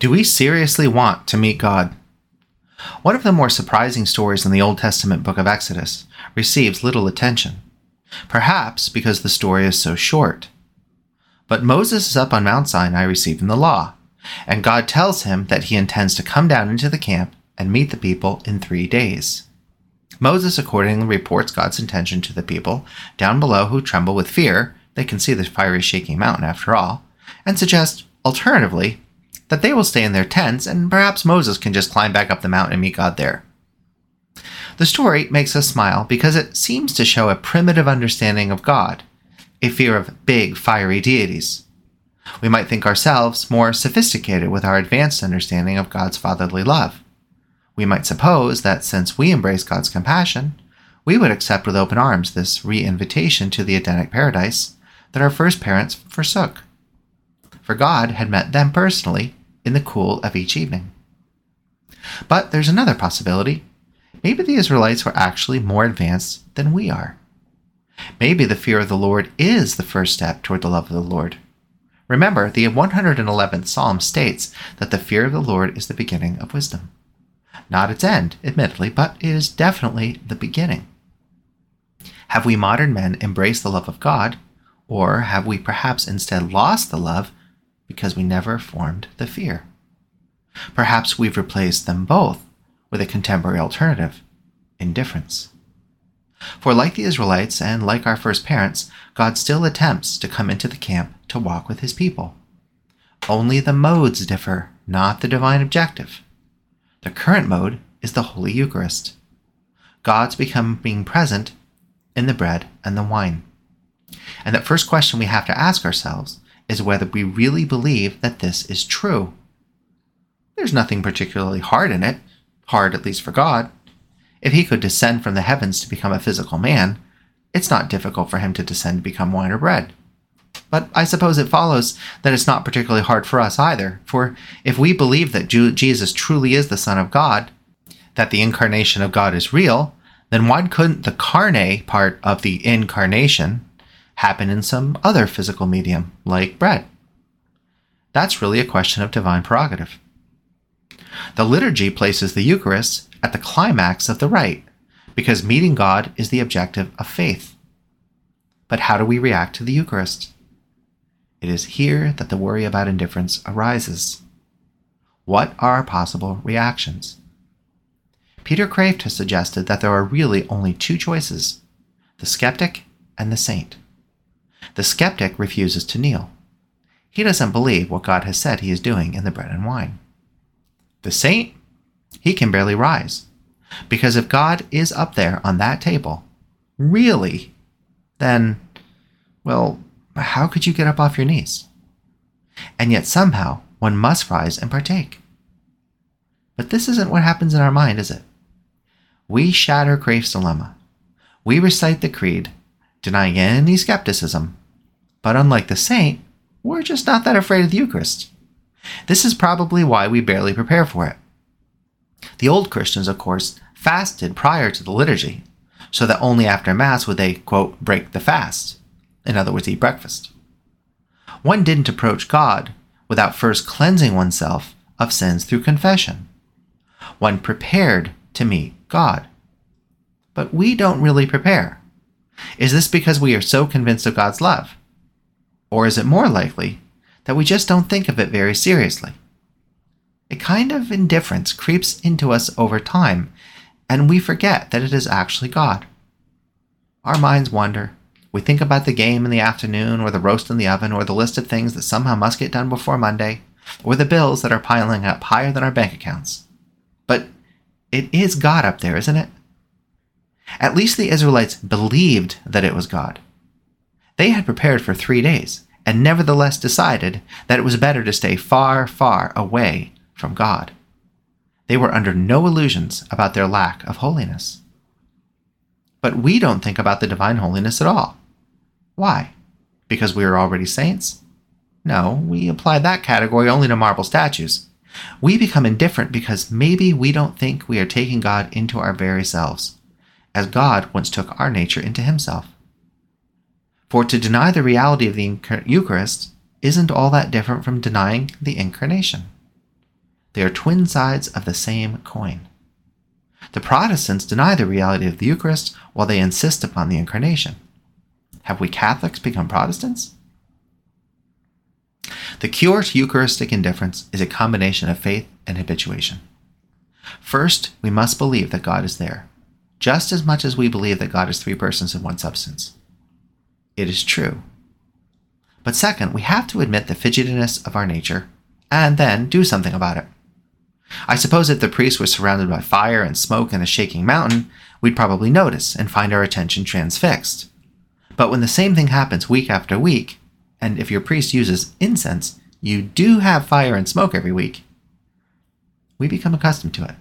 Do we seriously want to meet God? One of the more surprising stories in the Old Testament book of Exodus receives little attention, perhaps because the story is so short. But Moses is up on Mount Sinai receiving the law, and God tells him that he intends to come down into the camp and meet the people in three days. Moses accordingly reports God's intention to the people down below who tremble with fear. They can see the fiery shaking mountain after all, and suggests, alternatively, that they will stay in their tents and perhaps Moses can just climb back up the mountain and meet God there. The story makes us smile because it seems to show a primitive understanding of God, a fear of big, fiery deities. We might think ourselves more sophisticated with our advanced understanding of God's fatherly love. We might suppose that since we embrace God's compassion, we would accept with open arms this re invitation to the Edenic paradise that our first parents forsook. For God had met them personally in the cool of each evening. But there's another possibility. Maybe the Israelites were actually more advanced than we are. Maybe the fear of the Lord is the first step toward the love of the Lord. Remember, the 111th Psalm states that the fear of the Lord is the beginning of wisdom. Not its end, admittedly, but it is definitely the beginning. Have we modern men embraced the love of God, or have we perhaps instead lost the love because we never formed the fear? Perhaps we've replaced them both with a contemporary alternative indifference. For like the Israelites and like our first parents, God still attempts to come into the camp to walk with his people. Only the modes differ, not the divine objective. The current mode is the Holy Eucharist. God's becoming present in the bread and the wine. And the first question we have to ask ourselves is whether we really believe that this is true. There's nothing particularly hard in it, hard at least for God. If he could descend from the heavens to become a physical man, it's not difficult for him to descend to become wine or bread. But I suppose it follows that it's not particularly hard for us either, for if we believe that Jesus truly is the Son of God, that the incarnation of God is real, then why couldn't the carne part of the incarnation happen in some other physical medium, like bread? That's really a question of divine prerogative. The liturgy places the Eucharist at the climax of the rite, because meeting God is the objective of faith. But how do we react to the Eucharist? It is here that the worry about indifference arises. What are our possible reactions? Peter Kreeft has suggested that there are really only two choices the skeptic and the saint. The skeptic refuses to kneel. He doesn't believe what God has said he is doing in the bread and wine. The saint, he can barely rise. Because if God is up there on that table, really, then, well, how could you get up off your knees? And yet somehow one must rise and partake. But this isn't what happens in our mind, is it? We shatter Kreeft's dilemma. We recite the creed, denying any skepticism, but unlike the saint, we're just not that afraid of the Eucharist. This is probably why we barely prepare for it. The old Christians, of course, fasted prior to the liturgy, so that only after Mass would they, quote, break the fast in other words, eat breakfast. One didn't approach God without first cleansing oneself of sins through confession. One prepared to meet God. But we don't really prepare. Is this because we are so convinced of God's love? Or is it more likely that we just don't think of it very seriously? A kind of indifference creeps into us over time, and we forget that it is actually God. Our minds wander, we think about the game in the afternoon, or the roast in the oven, or the list of things that somehow must get done before Monday, or the bills that are piling up higher than our bank accounts. But it is God up there, isn't it? At least the Israelites believed that it was God. They had prepared for three days, and nevertheless decided that it was better to stay far, far away from God. They were under no illusions about their lack of holiness. But we don't think about the divine holiness at all. Why? Because we are already saints? No, we apply that category only to marble statues. We become indifferent because maybe we don't think we are taking God into our very selves, as God once took our nature into himself. For to deny the reality of the Eucharist isn't all that different from denying the Incarnation. They are twin sides of the same coin. The Protestants deny the reality of the Eucharist while they insist upon the Incarnation. Have we Catholics become Protestants? The cure to Eucharistic indifference is a combination of faith and habituation. First, we must believe that God is there, just as much as we believe that God is three persons in one substance. It is true. But second, we have to admit the fidgetiness of our nature and then do something about it. I suppose if the priest was surrounded by fire and smoke and a shaking mountain, we'd probably notice and find our attention transfixed. But when the same thing happens week after week, and if your priest uses incense, you do have fire and smoke every week, we become accustomed to it.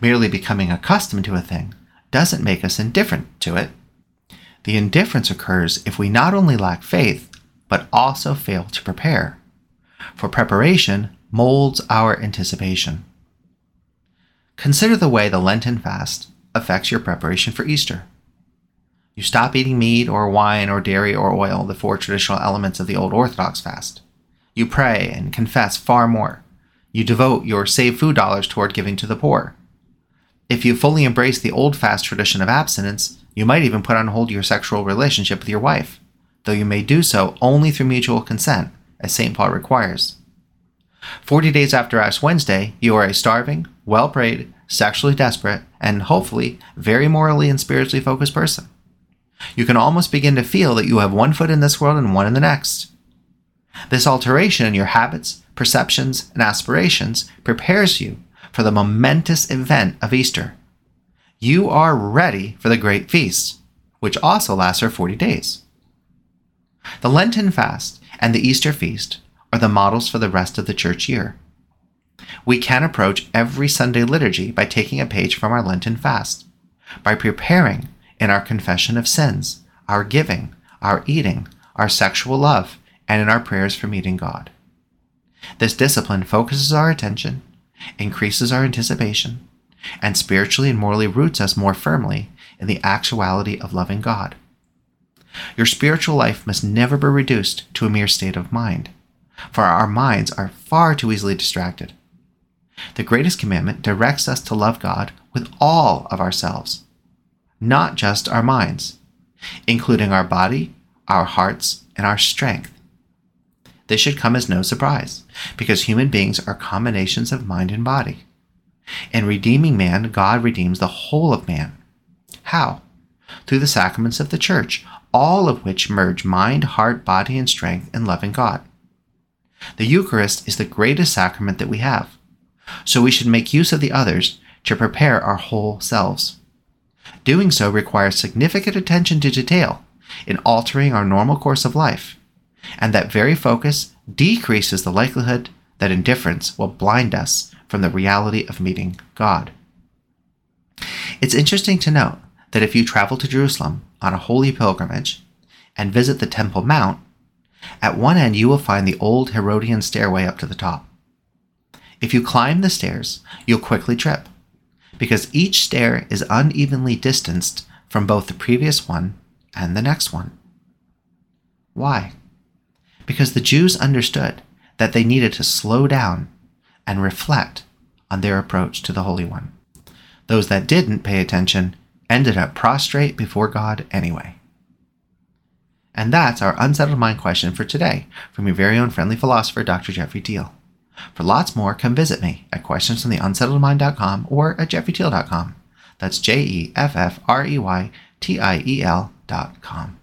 Merely becoming accustomed to a thing doesn't make us indifferent to it. The indifference occurs if we not only lack faith, but also fail to prepare. For preparation molds our anticipation. Consider the way the Lenten fast affects your preparation for Easter. You stop eating meat or wine or dairy or oil, the four traditional elements of the Old Orthodox fast. You pray and confess far more. You devote your saved food dollars toward giving to the poor. If you fully embrace the old fast tradition of abstinence, you might even put on hold your sexual relationship with your wife, though you may do so only through mutual consent, as St. Paul requires. Forty days after Ash Wednesday, you are a starving, well prayed, sexually desperate, and hopefully very morally and spiritually focused person. You can almost begin to feel that you have one foot in this world and one in the next. This alteration in your habits, perceptions, and aspirations prepares you for the momentous event of Easter. You are ready for the great feast, which also lasts for 40 days. The Lenten fast and the Easter feast are the models for the rest of the church year. We can approach every Sunday liturgy by taking a page from our Lenten fast, by preparing in our confession of sins, our giving, our eating, our sexual love, and in our prayers for meeting God. This discipline focuses our attention, increases our anticipation, and spiritually and morally roots us more firmly in the actuality of loving God. Your spiritual life must never be reduced to a mere state of mind for our minds are far too easily distracted. The greatest commandment directs us to love God with all of ourselves, not just our minds, including our body, our hearts, and our strength. This should come as no surprise, because human beings are combinations of mind and body. In redeeming man, God redeems the whole of man. How? Through the sacraments of the Church, all of which merge mind, heart, body, and strength in loving God. The Eucharist is the greatest sacrament that we have, so we should make use of the others to prepare our whole selves. Doing so requires significant attention to detail in altering our normal course of life, and that very focus decreases the likelihood that indifference will blind us from the reality of meeting God. It's interesting to note that if you travel to Jerusalem on a holy pilgrimage and visit the Temple Mount, at one end, you will find the old Herodian stairway up to the top. If you climb the stairs, you'll quickly trip, because each stair is unevenly distanced from both the previous one and the next one. Why? Because the Jews understood that they needed to slow down and reflect on their approach to the Holy One. Those that didn't pay attention ended up prostrate before God anyway. And that's our unsettled mind question for today from your very own friendly philosopher, Dr. Jeffrey Tiel. For lots more, come visit me at questionsfromtheunsettledmind.com or at jeffreytiel.com. That's J E F F R E Y T I E L dot L.com.